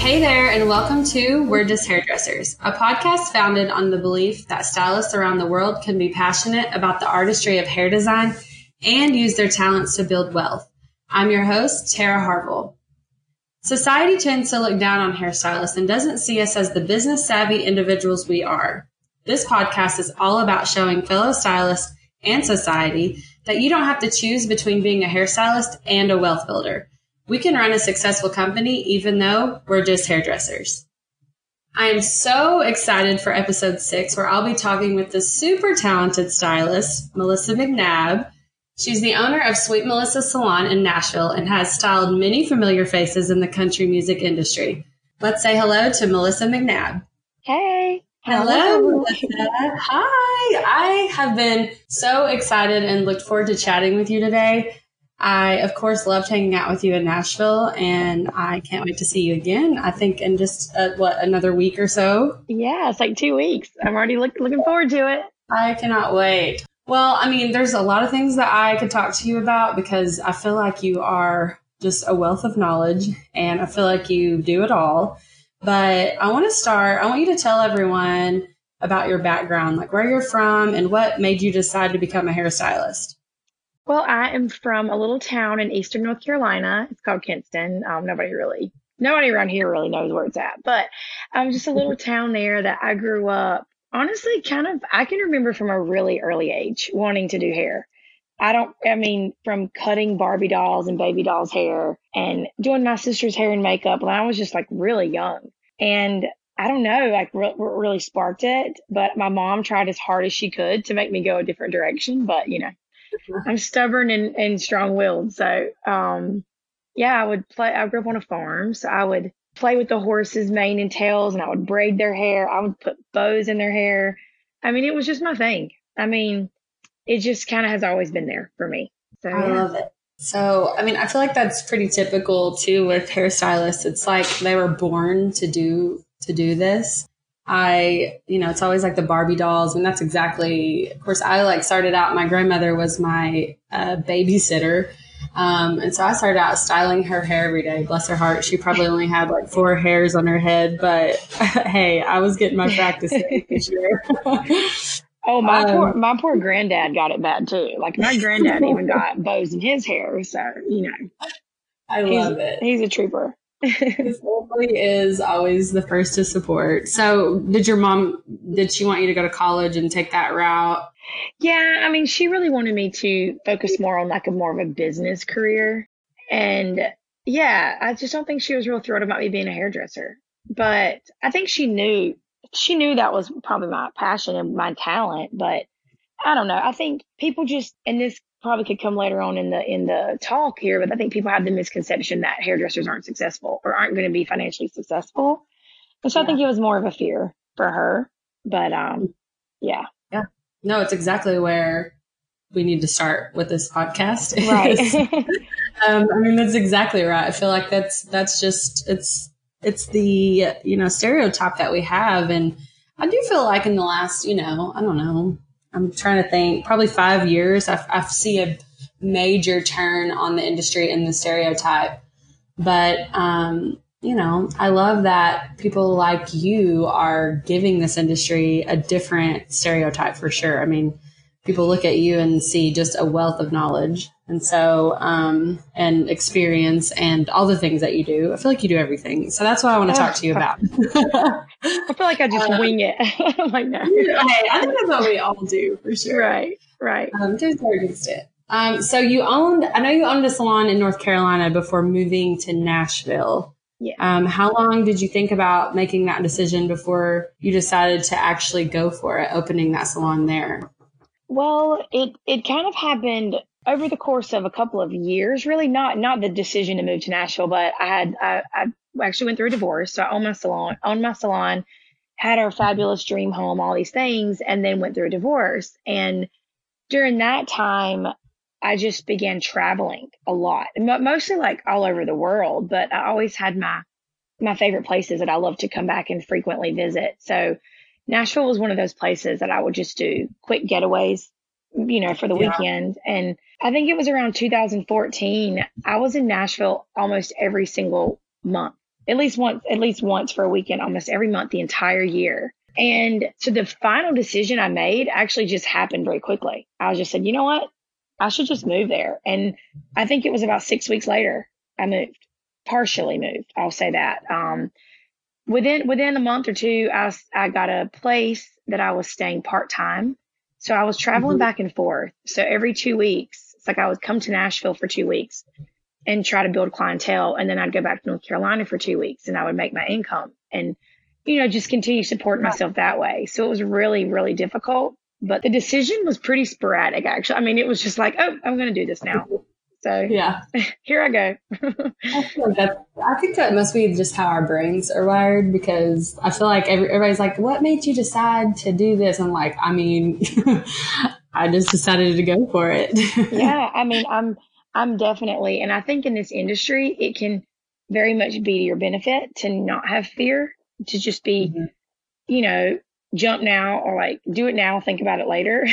Hey there, and welcome to We're Just Hairdressers, a podcast founded on the belief that stylists around the world can be passionate about the artistry of hair design and use their talents to build wealth. I'm your host, Tara Harville. Society tends to look down on hairstylists and doesn't see us as the business savvy individuals we are. This podcast is all about showing fellow stylists and society that you don't have to choose between being a hairstylist and a wealth builder. We can run a successful company even though we're just hairdressers. I am so excited for episode six, where I'll be talking with the super talented stylist, Melissa McNabb. She's the owner of Sweet Melissa Salon in Nashville and has styled many familiar faces in the country music industry. Let's say hello to Melissa McNabb. Hey. Hello, Melissa. Hi. I have been so excited and looked forward to chatting with you today. I, of course, loved hanging out with you in Nashville, and I can't wait to see you again. I think in just uh, what another week or so. Yeah, it's like two weeks. I'm already look, looking forward to it. I cannot wait. Well, I mean, there's a lot of things that I could talk to you about because I feel like you are just a wealth of knowledge, and I feel like you do it all. But I want to start. I want you to tell everyone about your background, like where you're from, and what made you decide to become a hairstylist. Well, I am from a little town in eastern North Carolina. It's called Kinston. Um, nobody really, nobody around here really knows where it's at, but I'm just a little town there that I grew up. Honestly, kind of, I can remember from a really early age wanting to do hair. I don't, I mean, from cutting Barbie dolls and baby dolls' hair and doing my sister's hair and makeup when I was just like really young. And I don't know, like re- really sparked it. But my mom tried as hard as she could to make me go a different direction. But, you know, I'm stubborn and, and strong willed. So, um, yeah, I would play. I grew up on a farm, so I would play with the horses' mane and tails, and I would braid their hair. I would put bows in their hair. I mean, it was just my thing. I mean, it just kind of has always been there for me. So, I yeah. love it. So, I mean, I feel like that's pretty typical too with hairstylists. It's like they were born to do to do this. I, you know, it's always like the Barbie dolls. And that's exactly, of course, I like started out, my grandmother was my uh, babysitter. Um, and so I started out styling her hair every day. Bless her heart. She probably only had like four hairs on her head, but hey, I was getting my practice oh, my um, poor, my poor granddad got it bad too. Like my granddad even got bows in his hair. So, you know, I love it. He's a trooper. His family is always the first to support. So, did your mom? Did she want you to go to college and take that route? Yeah, I mean, she really wanted me to focus more on like a more of a business career, and yeah, I just don't think she was real thrilled about me being a hairdresser. But I think she knew she knew that was probably my passion and my talent. But I don't know. I think people just, in this probably could come later on in the in the talk here, but I think people have the misconception that hairdressers aren't successful or aren't going to be financially successful. And so yeah. I think it was more of a fear for her. But um yeah. Yeah. No, it's exactly where we need to start with this podcast. Right. um, I mean that's exactly right. I feel like that's that's just it's it's the you know stereotype that we have and I do feel like in the last, you know, I don't know, I'm trying to think, probably five years, I, I see a major turn on the industry and the stereotype. But, um, you know, I love that people like you are giving this industry a different stereotype for sure. I mean, people look at you and see just a wealth of knowledge and so um, and experience and all the things that you do. I feel like you do everything. So that's what i want to talk to you about. I feel like i just uh, wing it. Like no. hey, i think that's what we all do for sure. Right right. Um, there's no against it. Um, so you owned i know you owned a salon in north carolina before moving to nashville. Yeah. Um, how long did you think about making that decision before you decided to actually go for it, opening that salon there? Well, it it kind of happened over the course of a couple of years. Really, not not the decision to move to Nashville, but I had I, I actually went through a divorce, so I owned my salon, owned my salon, had our fabulous dream home, all these things, and then went through a divorce. And during that time, I just began traveling a lot, mostly like all over the world. But I always had my my favorite places that I love to come back and frequently visit. So Nashville was one of those places that I would just do quick getaways, you know, for the yeah. weekend. And I think it was around 2014. I was in Nashville almost every single month. at least once, at least once for a weekend, almost every month, the entire year. And so the final decision I made actually just happened very quickly. I just said, you know what? I should just move there. And I think it was about six weeks later I moved, partially moved. I'll say that. Um, within within a month or two, I I got a place that I was staying part time. So I was traveling mm-hmm. back and forth. So every two weeks, it's like I would come to Nashville for two weeks and try to build clientele, and then I'd go back to North Carolina for two weeks, and I would make my income and you know just continue supporting myself that way. So it was really really difficult. But the decision was pretty sporadic, actually. I mean, it was just like, oh, I'm going to do this now. So yeah, here I go. I, like that, I think that must be just how our brains are wired because I feel like every, everybody's like, what made you decide to do this? I'm like, I mean, I just decided to go for it. yeah. I mean, I'm, I'm definitely, and I think in this industry, it can very much be to your benefit to not have fear, to just be, mm-hmm. you know, jump now or like do it now, think about it later.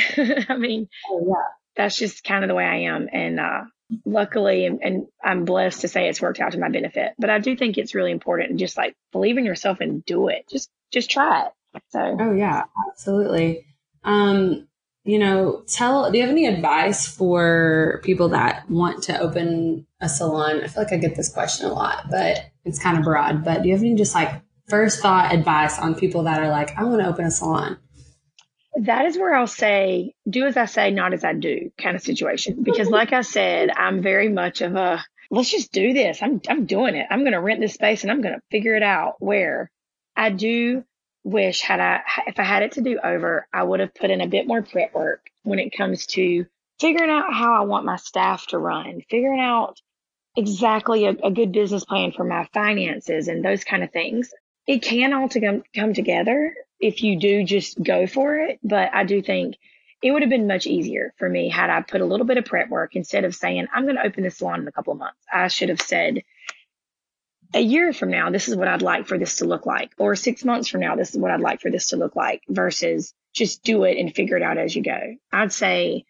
I mean, oh, yeah. that's just kind of the way I am. And, uh, luckily, and, and, I'm blessed to say it's worked out to my benefit, but I do think it's really important and just like believe in yourself and do it. Just, just try it. So, oh yeah, absolutely. Um, you know, tell, do you have any advice for people that want to open a salon? I feel like I get this question a lot, but it's kind of broad, but do you have any just like first thought advice on people that are like, I want to open a salon? That is where I'll say, do as I say, not as I do kind of situation. Because like I said, I'm very much of a, let's just do this. I'm, I'm doing it. I'm going to rent this space and I'm going to figure it out where I do wish had I, if I had it to do over, I would have put in a bit more prep work when it comes to figuring out how I want my staff to run, figuring out exactly a, a good business plan for my finances and those kind of things it can all to come, come together if you do just go for it. But I do think it would have been much easier for me had I put a little bit of prep work instead of saying, I'm going to open this salon in a couple of months. I should have said, a year from now, this is what I'd like for this to look like, or six months from now, this is what I'd like for this to look like versus just do it and figure it out as you go. I'd say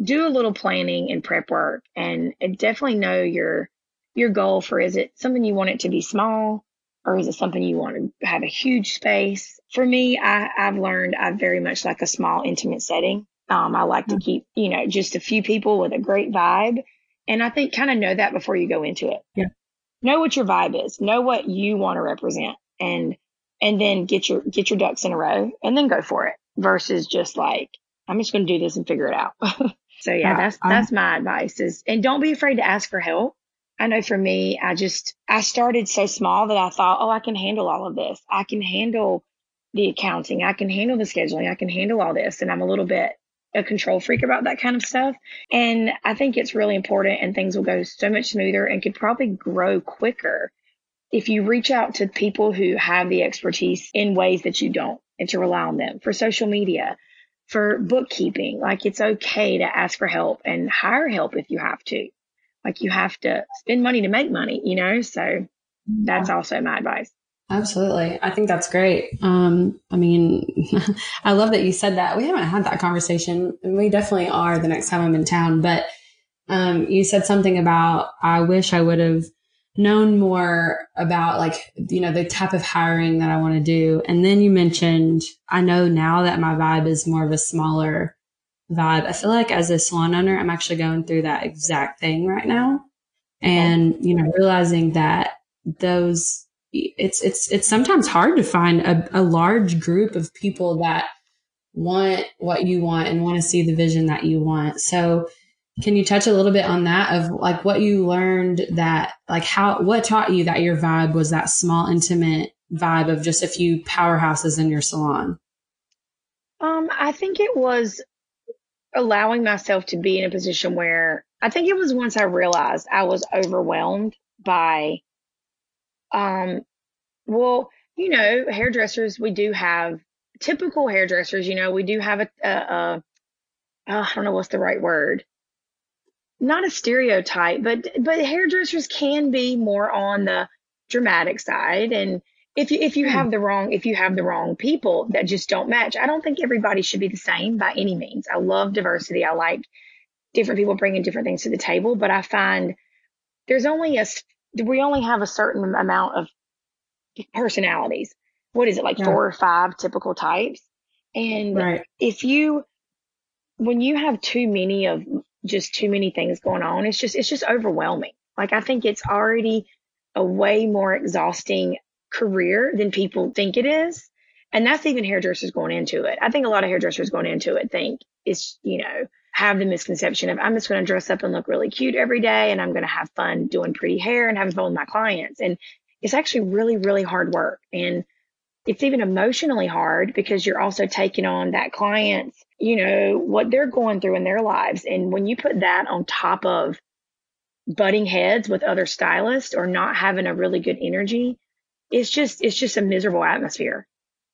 do a little planning and prep work and definitely know your, your goal for is it something you want it to be small? or is it something you want to have a huge space? For me, I, I've learned I very much like a small, intimate setting. Um, I like to mm-hmm. keep, you know, just a few people with a great vibe. And I think kind of know that before you go into it. Yeah. Know what your vibe is. Know what you want to represent and, and then get your, get your ducks in a row and then go for it versus just like, I'm just going to do this and figure it out. so yeah, that's, that's my advice is, and don't be afraid to ask for help. I know for me, I just, I started so small that I thought, oh, I can handle all of this. I can handle the accounting. I can handle the scheduling. I can handle all this. And I'm a little bit a control freak about that kind of stuff. And I think it's really important and things will go so much smoother and could probably grow quicker if you reach out to people who have the expertise in ways that you don't and to rely on them for social media, for bookkeeping. Like it's okay to ask for help and hire help if you have to like you have to spend money to make money, you know? So that's also my advice. Absolutely. I think that's great. Um, I mean, I love that you said that. We haven't had that conversation and we definitely are the next time I'm in town, but, um, you said something about, I wish I would have known more about like, you know, the type of hiring that I want to do. And then you mentioned, I know now that my vibe is more of a smaller vibe. I feel like as a salon owner, I'm actually going through that exact thing right now. And, you know, realizing that those, it's, it's, it's sometimes hard to find a, a large group of people that want what you want and want to see the vision that you want. So, can you touch a little bit on that of like what you learned that like how what taught you that your vibe was that small intimate vibe of just a few powerhouses in your salon? Um, I think it was allowing myself to be in a position where I think it was once I realized I was overwhelmed by, um, well, you know, hairdressers, we do have typical hairdressers, you know, we do have a, a, a oh, I don't know what's the right word. Not a stereotype, but, but hairdressers can be more on the dramatic side and if you if you have hmm. the wrong if you have the wrong people that just don't match i don't think everybody should be the same by any means i love diversity i like different people bringing different things to the table but i find there's only a we only have a certain amount of personalities. What is it like Yeah. four or five typical types? And Right. if you when you have too many of just too many things going on, it's just it's just overwhelming. Like I think it's already a way more exhausting career than people think it is. And that's even hairdressers going into it. I think a lot of hairdressers going into it think it's, you know, have the misconception of I'm just going to dress up and look really cute every day and I'm going to have fun doing pretty hair and having fun with my clients. And it's actually really, really hard work. And it's even emotionally hard because you're also taking on that client's, you know, what they're going through in their lives. And when you put that on top of butting heads with other stylists or not having a really good energy, it's just, it's just a miserable atmosphere.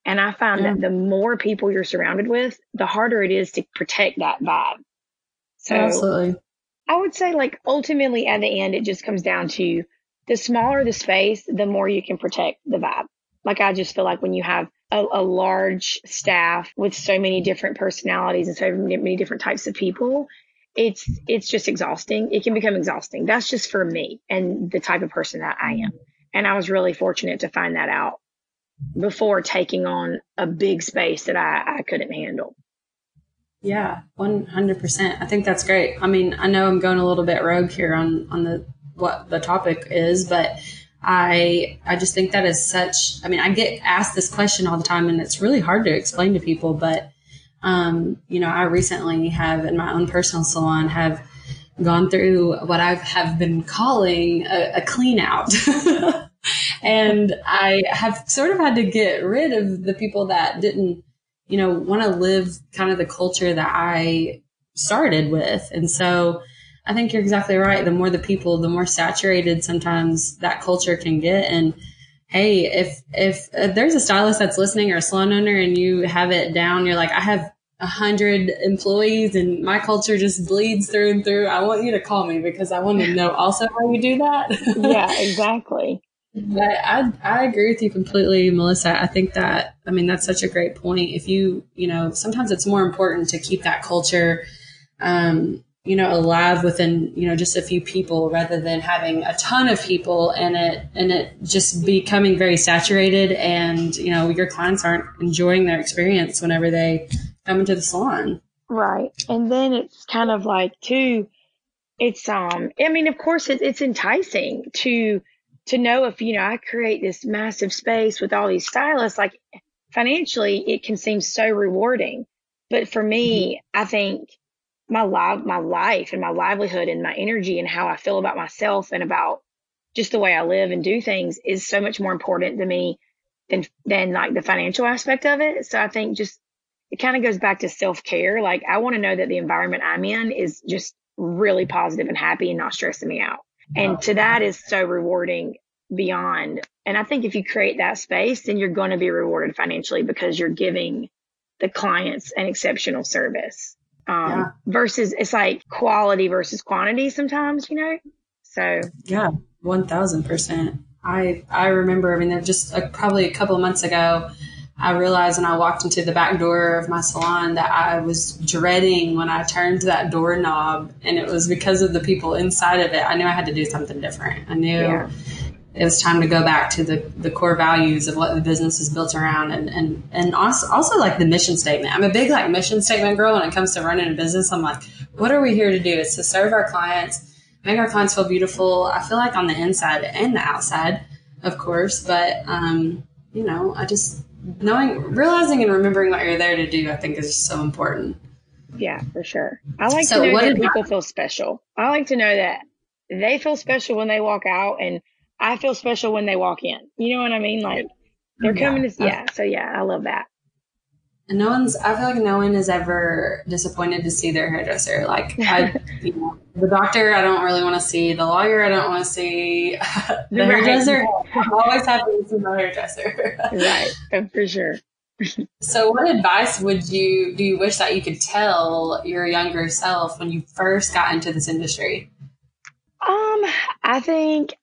And I find Yeah. that the more people you're surrounded with, the harder it is to protect that vibe. So Absolutely. I would say like ultimately at the end, it just comes down to the smaller the space, the more you can protect the vibe. Like I just feel like when you have a, a large staff with so many different personalities and so many different types of people, it's, it's just exhausting. It can become exhausting. That's just for me and the type of person that I am. And I was really fortunate to find that out before taking on a big space that I, I couldn't handle. Yeah, one hundred percent. I think that's great. I mean, I know I'm going a little bit rogue here on on the what the topic is, but I I just think that is such. I mean, I get asked this question all the time, and it's really hard to explain to people. But um, you know, I recently have in my own personal salon have gone through what I have been calling a, a clean out. and I have sort of had to get rid of the people that didn't you know, want to live kind of the culture that I started with. And so I think you're exactly right. The more the people, the more saturated sometimes that culture can get. And hey, if, if, if there's a stylist that's listening or a salon owner and you have it down, you're like, I have a hundred employees and my culture just bleeds through and through. I want you to call me because I want to know also how you do that. Yeah, exactly. But I I agree with you completely, Melissa. I think that I mean that's such a great point. If you you know sometimes it's more important to keep that culture, um, you know, alive within you know just a few people rather than having a ton of people and it and it just becoming very saturated and you know your clients aren't enjoying their experience whenever they come into the salon. Right. And then it's kind of like too, it's, um, I mean, of course it, it's enticing to, to know if, you know, I create this massive space with all these stylists, like financially it can seem so rewarding. But for me, mm-hmm. I think my life, my life and my livelihood and my energy and how I feel about myself and about just the way I live and do things is so much more important to me than, than like the financial aspect of it. So I think just it kind of goes back to self care. Like I want to know that the environment I'm in is just really positive and happy and not stressing me out. And to that is so rewarding beyond. And I think if you create that space, then you're going to be rewarded financially because you're giving the clients an exceptional service. Um, Yeah. versus it's like quality versus quantity sometimes, you know? So Yeah, one thousand percent. I I remember. I mean, there just uh, probably a couple of months ago, I realized when I walked into the back door of my salon that I was dreading when I turned that doorknob, and it was because of the people inside of it. I knew I had to do something different. I knew Yeah. it was time to go back to the, the core values of what the business is built around, and and and also also like the mission statement. I'm a big like mission statement girl when it comes to running a business. I'm like, what are we here to do? It's to serve our clients make our clients feel beautiful. I feel like on the inside and the outside, of course, but um, you know, I just knowing, realizing, and remembering what you're there to do, I think is so important. Yeah, for sure. I like So to know what that people feel special. I like to know that they feel special when they walk out and I feel special when they walk in. You know what I mean? Like they're Yeah. coming to, see yeah. So yeah, I love that. And no one's, I feel like no one is ever disappointed to see their hairdresser. Like, I, you know, the doctor, I don't really want to see. The lawyer, I don't want to see. the Right. hairdresser, I'm always happy to see my hairdresser. Right. For sure. So, what advice would you do? You wish that you could tell your younger self when you first got into this industry? Um, I think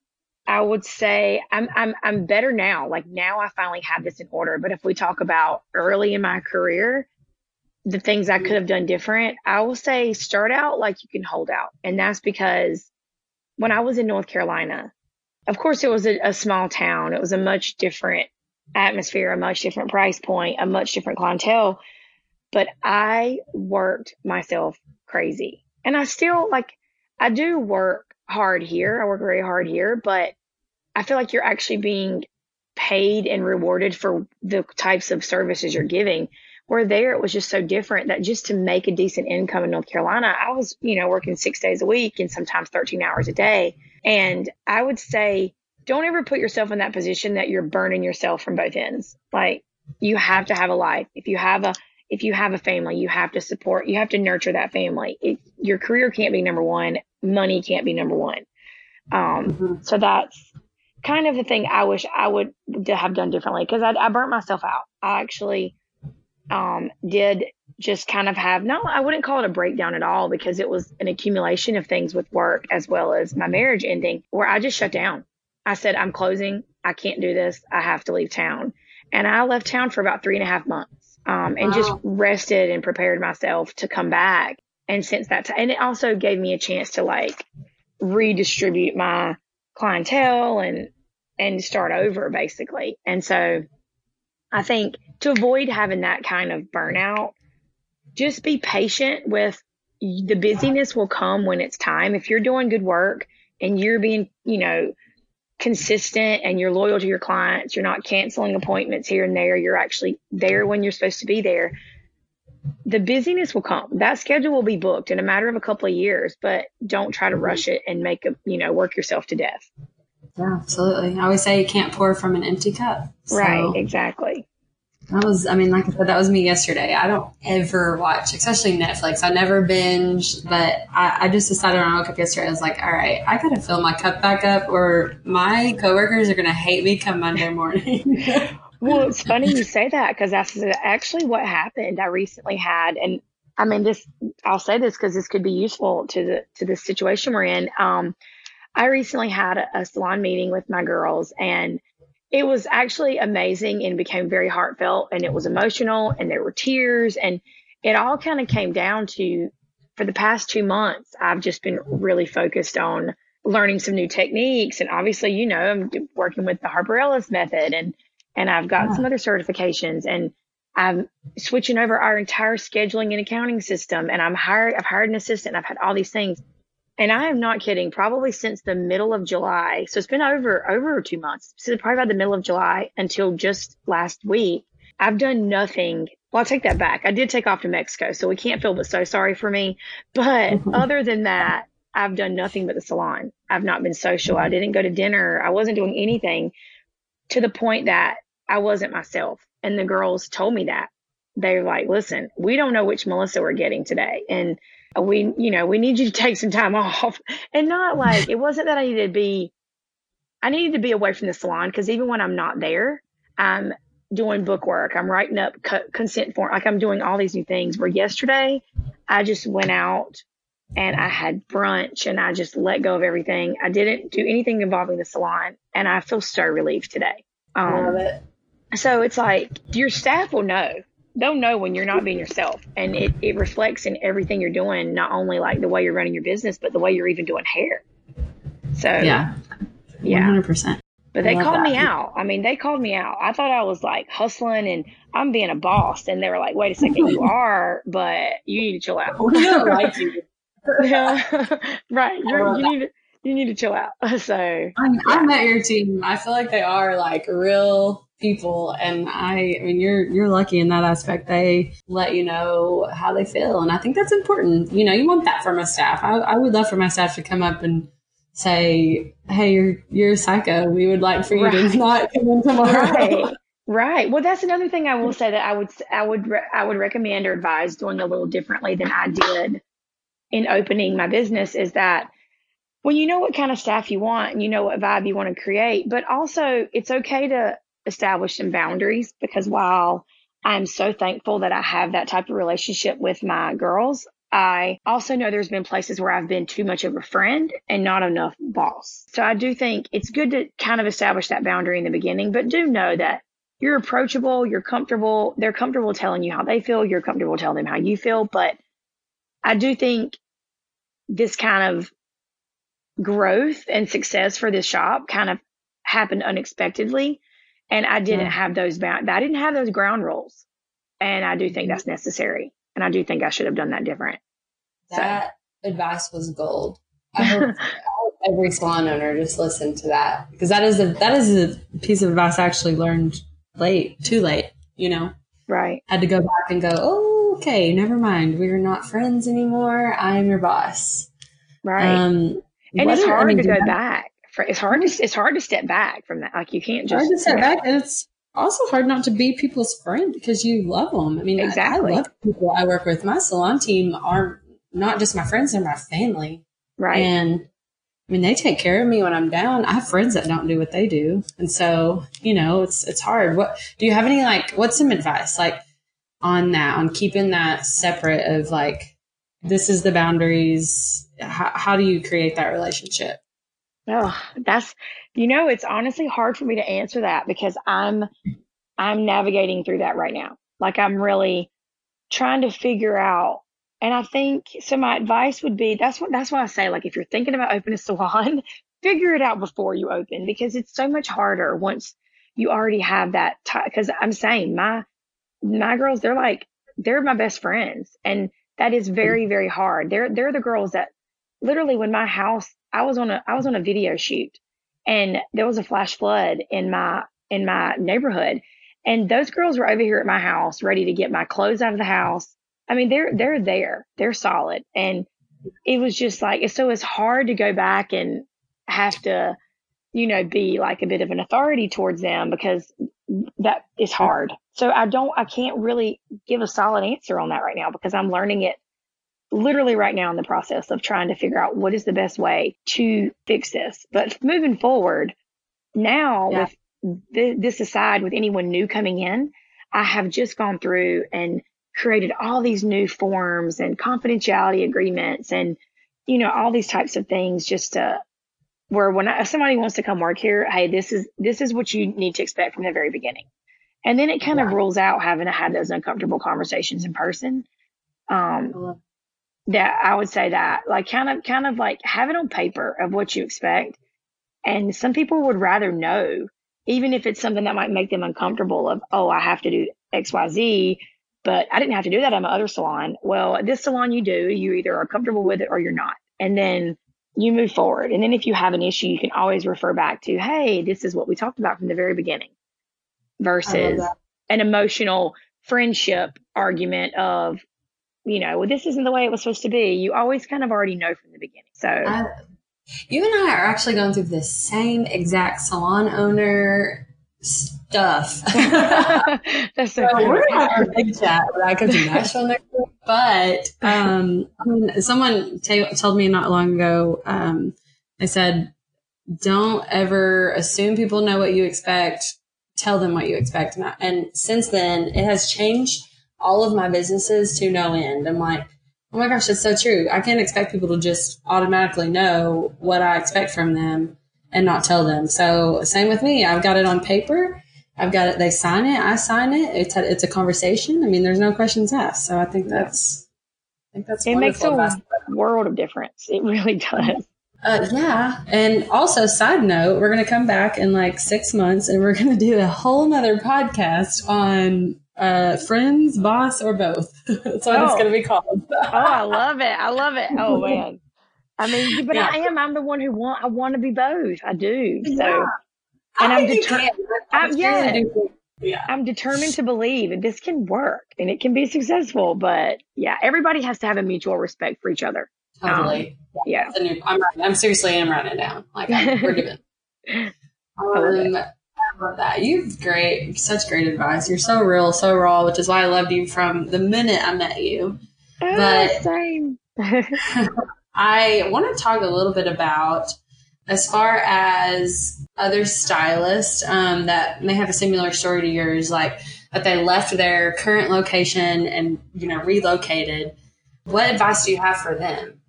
I would say I'm I'm I'm better now. Like now I finally have this in order. But if we talk about early in my career, the things I could have done different, I will say start out like you can hold out. And that's because when I was in North Carolina, of course, it was a, a small town. It was a much different atmosphere, a much different price point, a much different clientele. But I worked myself crazy. And I still like, I do work hard here. I work very hard here, but I feel like you're actually being paid and rewarded for the types of services you're giving. Where there, it was just so different that just to make a decent income in North Carolina, I was, you know, working six days a week and sometimes 13 hours a day. And I would say, don't ever put yourself in that position that you're burning yourself from both ends. Like you have to have a life. If you have a, if you have a family, you have to support, you have to nurture that family. It, your career can't be number one. Money can't be number one. Um, mm-hmm. so that's kind of the thing I wish I would have done differently because I, I burnt myself out. I actually, um, did just kind of have no, I wouldn't call it a breakdown at all because it was an accumulation of things with work as well as my marriage ending where I just shut down. I said, I'm closing. I can't do this. I have to leave town. And I left town for about three and a half months um, and wow. just rested and prepared myself to come back. And since that time, and it also gave me a chance to like redistribute my clientele and, and start over basically. And so I think to avoid having that kind of burnout, just be patient with the busyness will come when it's time. If you're doing good work and you're being, you know, consistent and you're loyal to your clients, you're not canceling appointments here and there, you're actually there when you're supposed to be there. The busyness will come. That schedule will be booked in a matter of a couple of years, but don't try to rush it and make a, you know, work yourself to death. Yeah, absolutely. I always say you can't pour from an empty cup. So. Right, exactly. That was, I mean, like I said, that was me yesterday. I don't ever watch, especially Netflix. I never binge, but I, I just decided when I woke up yesterday, I was like, all right, I got to fill my cup back up or my coworkers are to hate me come Monday morning. well, it's funny you say that because that's actually what happened. I recently had, and I mean, this, I'll say this because this could be useful to the, to the situation we're in. Um, I recently had a, a salon meeting with my girls and it was actually amazing and became very heartfelt and it was mm-hmm. emotional and there were tears and it all kind of came down to for the past two months i've just been really focused on learning some new techniques and obviously you know i'm working with the harper ellis method and and i've got yeah. some other certifications and i'm switching over our entire scheduling and accounting system and i'm hired i've hired an assistant i've had all these things and I am not kidding, probably since the middle of July. So it's been over, over two months. So probably about the middle of July until just last week. I've done nothing. Well, I'll take that back. I did take off to Mexico, so we can't feel but so sorry for me. But mm-hmm. other than that, I've done nothing but the salon. I've not been social. I didn't go to dinner. I wasn't doing anything to the point that I wasn't myself. And the girls told me that. They're like, listen, we don't know which Melissa we're getting today. And we, you know, we need you to take some time off. And not like, it wasn't that I needed to be, I needed to be away from the salon because even when I'm not there, I'm doing book work. I'm writing up consent form. Like I'm doing all these new things. Where yesterday I just went out and I had brunch and I just let go of everything. I didn't do anything involving the salon and I feel so relieved today. Um, Love it. So it's like your staff will know they'll know when you're not being yourself. And it, it reflects in everything you're doing not only like the way you're running your business but the way you're even doing hair. So yeah. yeah. 100% but they called that. me out. I mean they called me out. I thought i was like hustling and i'm being a boss. And they were like wait a second you are but you need to chill out. We don't like you. Yeah. right. You need to you need to chill out. So I, yeah. I met your team. I feel like they are like real people and I, I mean you're you're lucky in that aspect. They let you know how they feel and I think that's important. You know you want that from a staff. I, I would love for my staff to come up and say hey you're you're a psycho. We would like for you right. to not come in tomorrow. Right. right. Well that's another thing I will say that I would I would I would recommend or advise doing a little differently than I did in opening my business is that when you know what kind of staff you want and you know what vibe you want to create but also it's okay to establish some boundaries because while I'm so thankful that I have that type of relationship with my girls, I also know there's been places where I've been too much of a friend and not enough boss. So I do think it's good to kind of establish that boundary in the beginning, but do know that you're approachable, you're comfortable, they're comfortable telling you how they feel, you're comfortable telling them how you feel. But I do think this kind of growth and success for this shop kind of happened unexpectedly. And I didn't have those bound, I didn't have those ground rules. And I do think that's necessary. And I do think I should have done that different. That so. advice was gold. I hope every salon owner just listen to that because that is a that is a piece of advice I actually learned late, too late. You know, right? I Had to go back and go. Oh, okay, never mind. We are not friends anymore. I am your boss. Right. Um, and it's hard I mean, to go back. It's hard to it's hard to step back from that. Like you can't just hard to step back, and it's also hard not to be people's friend because you love them. I mean, exactly. I, I love people I work with. My salon team are not just my friends; they're my family. Right. And I mean, they take care of me when I'm down. I have friends that don't do what they do. And so, you know, it's, it's hard. What, do you have any, like, what's some advice, like, on that, on keeping that separate of, like, this is the boundaries? How, how do you create that relationship? Oh, that's, you know, it's honestly hard for me to answer that because I'm, I'm navigating through that right now. Like, I'm really trying to figure out and I think so. My advice would be that's what that's why I say like if you're thinking about opening a salon, figure it out before you open because it's so much harder once you already have that. Because I'm saying my my girls, they're like they're my best friends, and that is very very hard. They're they're the girls that literally when my house I was on a I was on a video shoot, and there was a flash flood in my in my neighborhood, and those girls were over here at my house ready to get my clothes out of the house I mean, they're, they're there. They're solid. And it was just like, so it's hard to go back and have to, you know, be like a bit of an authority towards them because that is hard. So I don't, I can't really give a solid answer on that right now because I'm learning it literally right now in the process of trying to figure out what is the best way to fix this. But moving forward, now yeah. with th- this aside, with anyone new coming in, I have just gone through and created all these new forms and confidentiality agreements and, you know, all these types of things just to where when I, if somebody wants to come work here, hey, this is, this is what you need to expect from the very beginning. And then it kind of rules out having to have those uncomfortable conversations in person. Um, that I would say that like kind of, kind of like have it on paper of what you expect. And some people would rather know, even if it's something that might make them uncomfortable of, oh, I have to do X, Y, Z but I didn't have to do that at my other salon. Well, this salon you do, you either are comfortable with it or you're not. And then you move forward. And then if you have an issue, you can always refer back to, hey, this is what we talked about from the very beginning versus an emotional friendship argument of, you know, well, this isn't the way it was supposed to be. You always kind of already know from the beginning. So I, you and I are actually going through the same exact salon owner stuff. That's so, so we're gonna have a big chat when I come to Nashville next week. But um, someone t- told me not long ago. Um, they said, "Don't ever assume people know what you expect. Tell them what you expect." And, I, and since then, it has changed all of my businesses to no end. I'm like. Oh my gosh, that's so true. I can't expect people to just automatically know what I expect from them and not tell them. So same with me. I've got it on paper I've got it. They sign it. I sign it. It's a, it's a conversation. I mean, there's no questions asked. So I think that's, I think that's it makes a world of difference. It really does. Uh, yeah. And also, side note, we're going to come back in like six months and we're going to do a whole nother podcast on uh, friends, boss, or both. That's what oh. it's going to be called. oh, I love it. I love it. Oh, man. I mean, but yeah. I am. I'm the one who want. I want to be both. I do. So yeah and I am determined. Yeah, yeah, I'm determined to believe that this can work and it can be successful. But yeah, everybody has to have a mutual respect for each other. Totally. Um, yeah. yeah. New, I'm, I'm seriously, I'm running down. Like I'm, we're doing. um, I love that. You've great, such great advice. You're so real, so raw, which is why I loved you from the minute I met you. Oh, but same. I want to talk a little bit about as far as other stylists um, that may have a similar story to yours, like that they left their current location and you know relocated, what advice do you have for them?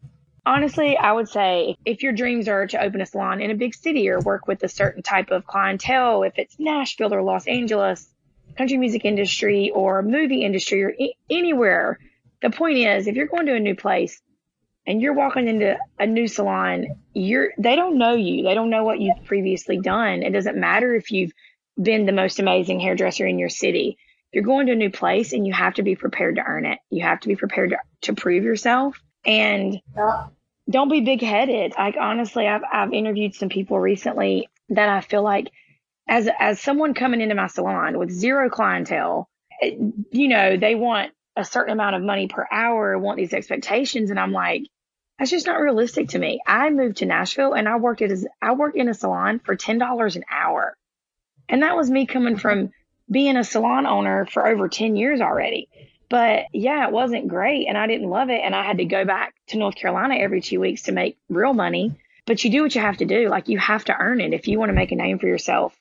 Honestly, I would say if your dreams are to open a salon in a big city or work with a certain type of clientele, if it's Nashville or Los Angeles, country music industry or movie industry or I- anywhere, the point is if you're going to a new place, and you're walking into a new salon, you're they don't know you. They don't know what you've previously done. It doesn't matter if you've been the most amazing hairdresser in your city. You're going to a new place and you have to be prepared to earn it. You have to be prepared to, to prove yourself and. Don't be big headed. Like honestly, I've I've interviewed some people recently that I feel like as as someone coming into my salon with zero clientele, you know, they want a certain amount of money per hour, want these expectations and I'm like that's just not realistic to me. I moved to Nashville and I worked as I worked in a salon for ten dollars an hour, and that was me coming from being a salon owner for over ten years already. But yeah, it wasn't great, and I didn't love it, and I had to go back to North Carolina every two weeks to make real money. But you do what you have to do. Like you have to earn it if you want to make a name for yourself,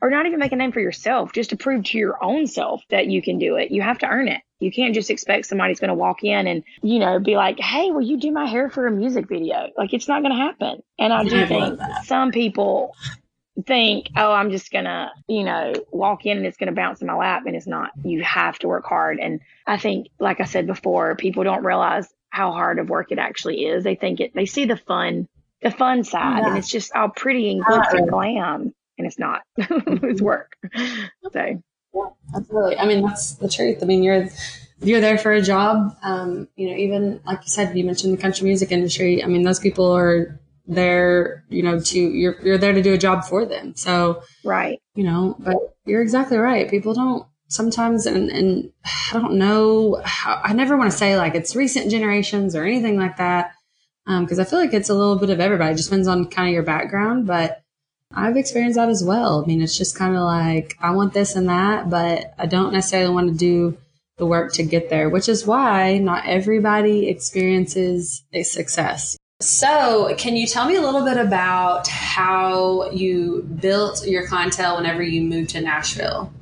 or not even make a name for yourself, just to prove to your own self that you can do it. You have to earn it. You can't just expect somebody's going to walk in and, you know, be like, Hey, will you do my hair for a music video? Like it's not going to happen. And I do I think some people think, Oh, I'm just going to, you know, walk in and it's going to bounce in my lap. And it's not, you have to work hard. And I think, like I said before, people don't realize how hard of work it actually is. They think it, they see the fun, the fun side yeah. and it's just all pretty and glitz and glam and it's not, it's work. So yeah, absolutely. I mean, that's the truth. I mean, you're you're there for a job. Um, you know, even like you said, you mentioned the country music industry. I mean, those people are there, you know, to you're you're there to do a job for them. So right, you know, but you're exactly right. People don't sometimes, and and I don't know how. I never want to say like it's recent generations or anything like that, because um, I feel like it's a little bit of everybody. It just depends on kind of your background, but I've experienced that as well. I mean, it's just kind of like, I want this and that, but I don't necessarily want to do the work to get there, which is why not everybody experiences a success. So, can you tell me a little bit about how you built your clientele whenever you moved to Nashville?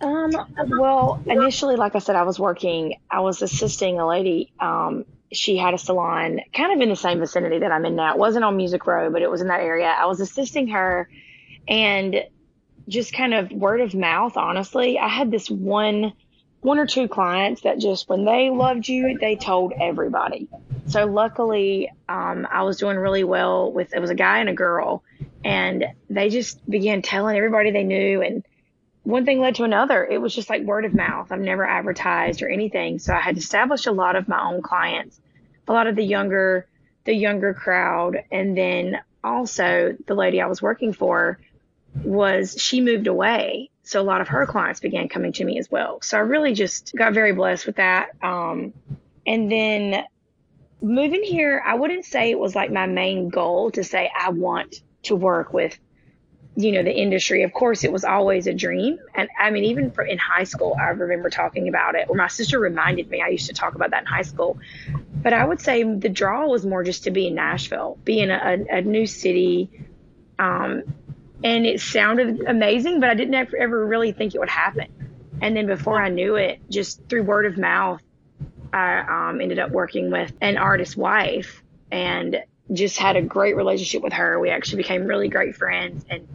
Um, well, initially, like I said, I was working, I was assisting a lady um, she had a salon kind of in the same vicinity that I'm in now. It wasn't on Music Row, but it was in that area. I was assisting her and just kind of word of mouth, honestly. I had this one one or two clients that just when they loved you, they told everybody. So luckily, um, I was doing really well with it was a guy and a girl, and they just began telling everybody they knew and one thing led to another. It was just like word of mouth. I've never advertised or anything. So I had established a lot of my own clients, a lot of the younger, the younger crowd. And then also the lady I was working for was, she moved away. So a lot of her clients began coming to me as well. So I really just got very blessed with that. Um, and then moving here, I wouldn't say it was like my main goal to say I want to work with you know, the industry. Of course, it was always a dream. And I mean, even for in high school, I remember talking about it, or my sister reminded me I used to talk about that in high school. But I would say the draw was more just to be in Nashville, be in a, a, a new city. Um, and it sounded amazing, but I didn't ever, ever really think it would happen. And then before I knew it, just through word of mouth, I um, ended up working with an artist's wife and just had a great relationship with her. We actually became really great friends and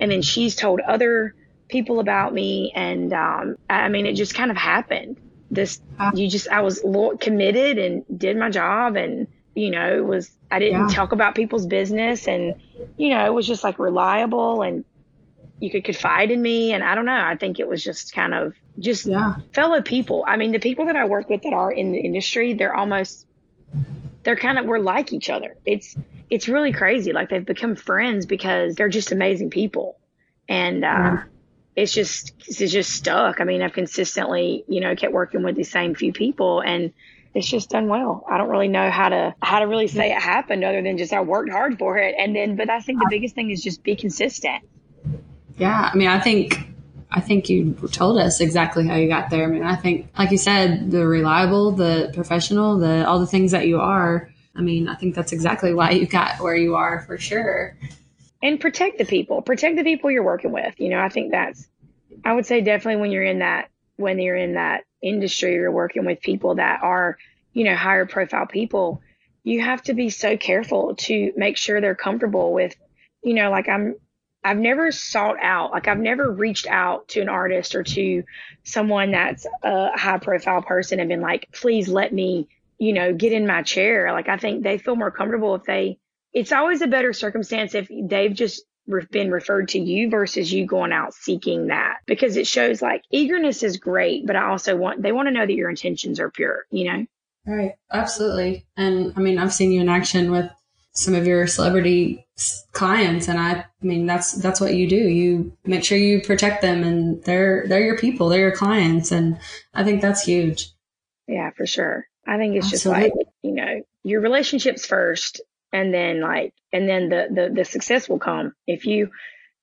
and then she's told other people about me and um, i mean it just kind of happened this you just i was committed and did my job and you know it was i didn't yeah. talk about people's business and you know it was just like reliable and you could confide in me and i don't know i think it was just kind of just yeah. fellow people i mean the people that i work with that are in the industry they're almost they're kind of we're like each other it's it's really crazy. Like they've become friends because they're just amazing people. And, uh, mm-hmm. it's just, it's just stuck. I mean, I've consistently, you know, kept working with the same few people and it's just done well. I don't really know how to, how to really say it happened other than just I worked hard for it. And then, but I think the biggest thing is just be consistent. Yeah. I mean, I think, I think you told us exactly how you got there. I mean, I think, like you said, the reliable, the professional, the all the things that you are, I mean, I think that's exactly why you got where you are for sure. And protect the people, protect the people you're working with. You know, I think that's, I would say definitely when you're in that, when you're in that industry, you're working with people that are, you know, higher profile people, you have to be so careful to make sure they're comfortable with, you know, like I'm, I've never sought out, like I've never reached out to an artist or to someone that's a high profile person and been like, please let me you know, get in my chair. Like I think they feel more comfortable if they, it's always a better circumstance if they've just been referred to you versus you going out seeking that because it shows like eagerness is great, but I also want, they want to know that your intentions are pure, you know? Right. Absolutely. And I mean, I've seen you in action with some of your celebrity clients and I, I mean that's that's what you do. You make sure you protect them and they're they're your people they're your clients and I think that's huge. Yeah for sure. I think it's Absolutely. just like you know your relationships first and then like and then the, the the success will come. If you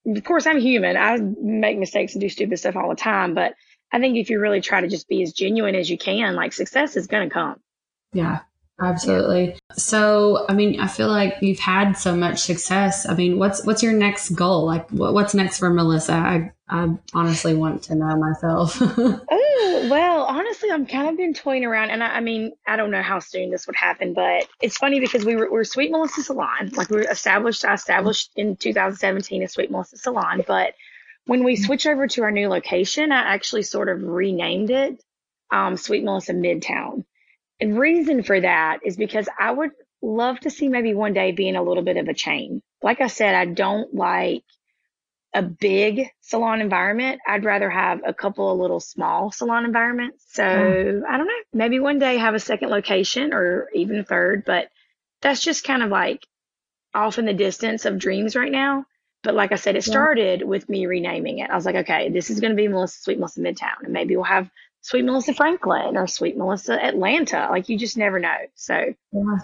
of course I'm human. I make mistakes and do stupid stuff all the time but I think if you really try to just be as genuine as you can like success is going to come. Yeah Absolutely. So, I mean, I feel like you've had so much success. I mean, what's what's your next goal? Like, what's next for Melissa? I I honestly want to know myself. oh well, honestly, I'm kind of been toying around, and I, I, mean, I don't know how soon this would happen, but it's funny because we were, we are Sweet Melissa Salon, like we were established. I established in 2017 a Sweet Melissa Salon, but when we switched over to our new location, I actually sort of renamed it um, Sweet Melissa Midtown and reason for that is because I would love to see maybe one day being a little bit of a chain. Like I said, I don't like a big salon environment. I'd rather have a couple of little small salon environments. So mm. I don't know, maybe one day have a second location or even a third, but that's just kind of like off in the distance of dreams right now. But like I said, it started yeah. with me renaming it. I was like, okay, this is going to be Melissa Sweet Melissa Midtown, and maybe we'll have Sweet Melissa Franklin or Sweet Melissa Atlanta. Like you just never know. So yeah.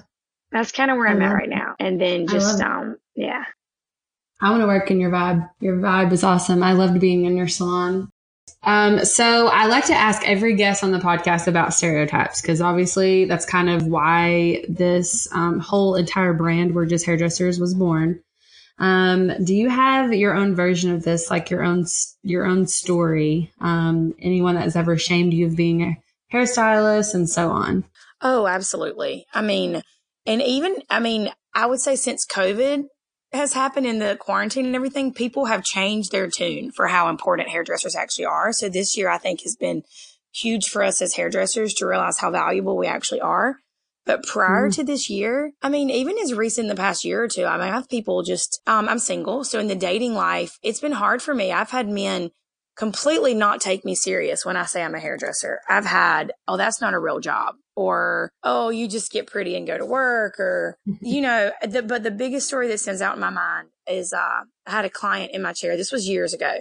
that's kind of where I'm at right now. And then just um yeah. I want to work in your vibe. Your vibe is awesome. I loved being in your salon. Um, so I like to ask every guest on the podcast about stereotypes because obviously that's kind of why this um, whole entire brand, We're Just Hairdressers, was born. Um, do you have your own version of this, like your own your own story? Um, anyone that has ever shamed you of being a hairstylist and so on? Oh, absolutely. I mean, and even I mean, I would say since COVID has happened in the quarantine and everything, people have changed their tune for how important hairdressers actually are. So this year, I think has been huge for us as hairdressers to realize how valuable we actually are. But prior mm. to this year, I mean, even as recent the past year or two, I mean, I have people just, um, I'm single. So in the dating life, it's been hard for me. I've had men completely not take me serious when I say I'm a hairdresser. I've had, oh, that's not a real job. Or, oh, you just get pretty and go to work. Or, you know, the, but the biggest story that stands out in my mind is, uh, I had a client in my chair. This was years ago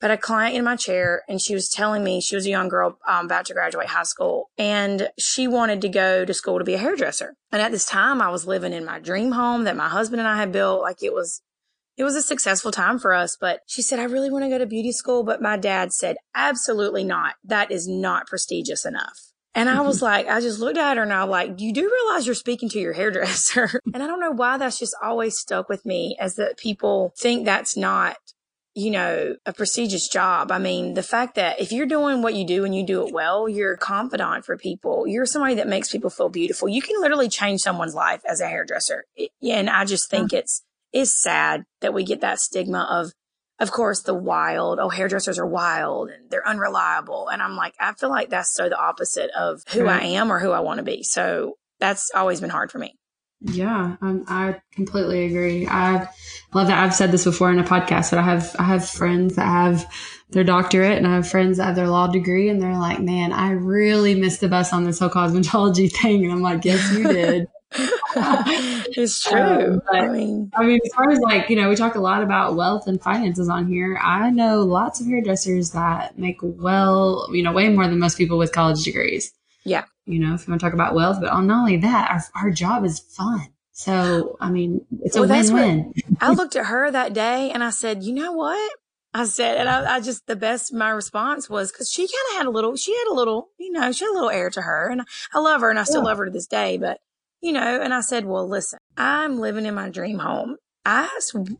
but a client in my chair and she was telling me she was a young girl um, about to graduate high school and she wanted to go to school to be a hairdresser. And at this time, I was living in my dream home that my husband and I had built. Like it was, it was a successful time for us. But she said, I really want to go to beauty school. But my dad said, absolutely not. That is not prestigious enough. And I was mm-hmm. like, I just looked at her and I was like, you do realize you're speaking to your hairdresser. and I don't know why that's just always stuck with me as that people think that's not you know, a prestigious job. I mean, the fact that if you're doing what you do and you do it well, you're a confidant for people. You're somebody that makes people feel beautiful. You can literally change someone's life as a hairdresser. And I just think it's, it's sad that we get that stigma of, of course, the wild. Oh, hairdressers are wild and they're unreliable. And I'm like, I feel like that's so the opposite of who right. I am or who I want to be. So that's always been hard for me. Yeah, um, I completely agree. I love that. I've said this before in a podcast, but I have I have friends that have their doctorate, and I have friends that have their law degree, and they're like, "Man, I really missed the bus on this whole cosmetology thing." And I'm like, "Yes, you did." it's true. Um, but, I mean, I mean, as far as like you know, we talk a lot about wealth and finances on here. I know lots of hairdressers that make well, you know, way more than most people with college degrees. Yeah you know, if you want to talk about wealth. But not only that, our, our job is fun. So, I mean, it's well, a win-win. I looked at her that day and I said, you know what? I said, and I, I just, the best, my response was, cause she kind of had a little, she had a little, you know, she had a little air to her and I love her and I still yeah. love her to this day. But, you know, and I said, well, listen, I'm living in my dream home. I,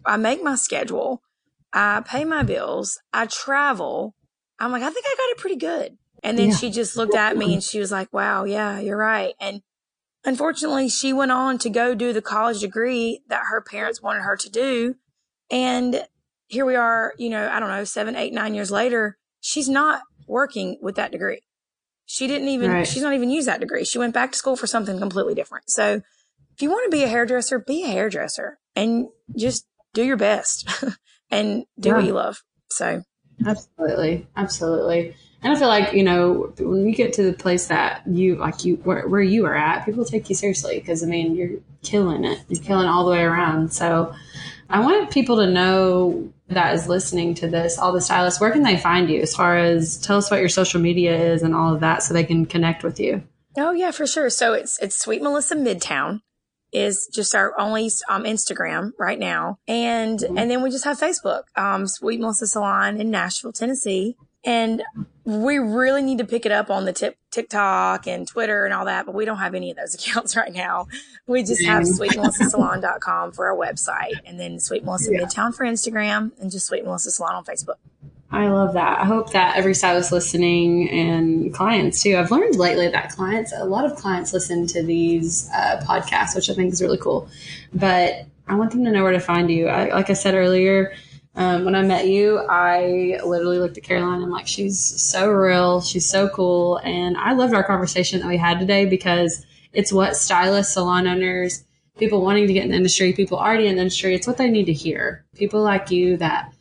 I make my schedule. I pay my bills. I travel. I'm like, I think I got it pretty good. And then yeah. she just looked at me and she was like, wow, yeah, you're right. And unfortunately, she went on to go do the college degree that her parents wanted her to do. And here we are, you know, I don't know, seven, eight, nine years later, she's not working with that degree. She didn't even, Right. she's not even used that degree. She went back to school for something completely different. So if you want to be a hairdresser, be a hairdresser and just do your best and do what you love. So Absolutely. Absolutely. And I feel like, you know, when you get to the place that you, like you, where, where you are at, people take you seriously because, I mean, you're killing it. You're killing all the way around. So I want people to know that is listening to this, all the stylists, where can they find you as far as tell us what your social media is and all of that so they can connect with you? Oh yeah, for sure. So it's it's Sweet Melissa Midtown is just our only um, Instagram right now, and and then we just have Facebook, um, Sweet Melissa Salon in Nashville, Tennessee, and we really need to pick it up on the tip, TikTok and Twitter and all that, but we don't have any of those accounts right now. We just have sweetmelissasalon.com for our website, and then Sweet Melissa Yeah. Midtown for Instagram, and just Sweet Melissa Salon on Facebook. I love that. I hope that every stylist listening and clients too. I've learned lately that clients, a lot of clients listen to these uh, podcasts, which I think is really cool. But I want them to know where to find you. I, like I said earlier, um, when I met you, I literally looked at Caroline and like, she's so real. She's so cool. And I loved our conversation that we had today because it's what stylists, salon owners, people wanting to get in the industry, people already in the industry, it's what they need to hear. People like you that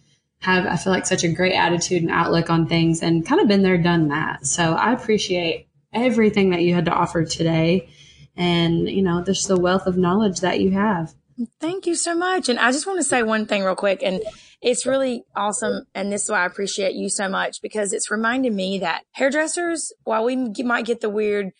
have, I feel like, such a great attitude and outlook on things and kind of been there, done that. So I appreciate everything that you had to offer today and, you know, just the wealth of knowledge that you have. Thank you so much. And I just want to say one thing real quick. And it's really awesome. And this is why I appreciate you so much because it's reminded me that hairdressers, while we might get the weird,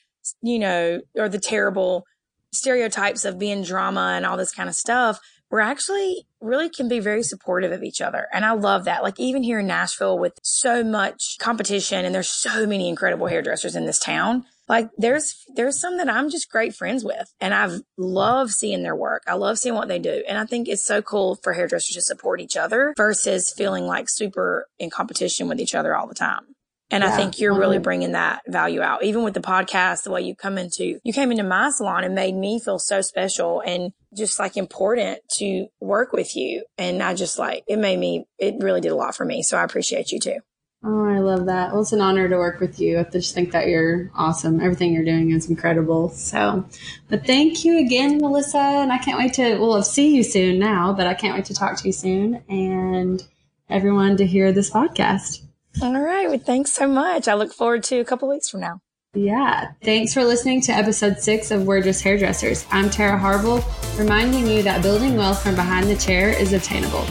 you know, or the terrible stereotypes of being drama and all this kind of stuff, we're actually really can be very supportive of each other. And I love that. Like even here in Nashville with so much competition and there's so many incredible hairdressers in this town. Like there's, there's some that I'm just great friends with and I've love seeing their work. I love seeing what they do. And I think it's so cool for hairdressers to support each other versus feeling like super in competition with each other all the time. And I think you're really mm-hmm. bringing that value out. Even with the podcast, the way you come into, you came into my salon and made me feel so special and just like important to work with you. And I just like, it made me, it really did a lot for me. So I appreciate you too. Oh, I love that. Well, it's an honor to work with you. I just think that you're awesome. Everything you're doing is incredible. So, but thank you again, Melissa. And I can't wait to, well, I'll see you soon now, but I can't wait to talk to you soon and everyone to hear this podcast. All right. Well, thanks so much. I look forward to a couple weeks from now. Yeah. Thanks for listening to episode six of We're Just Hairdressers. I'm Tara Harville, reminding you that building wealth from behind the chair is obtainable.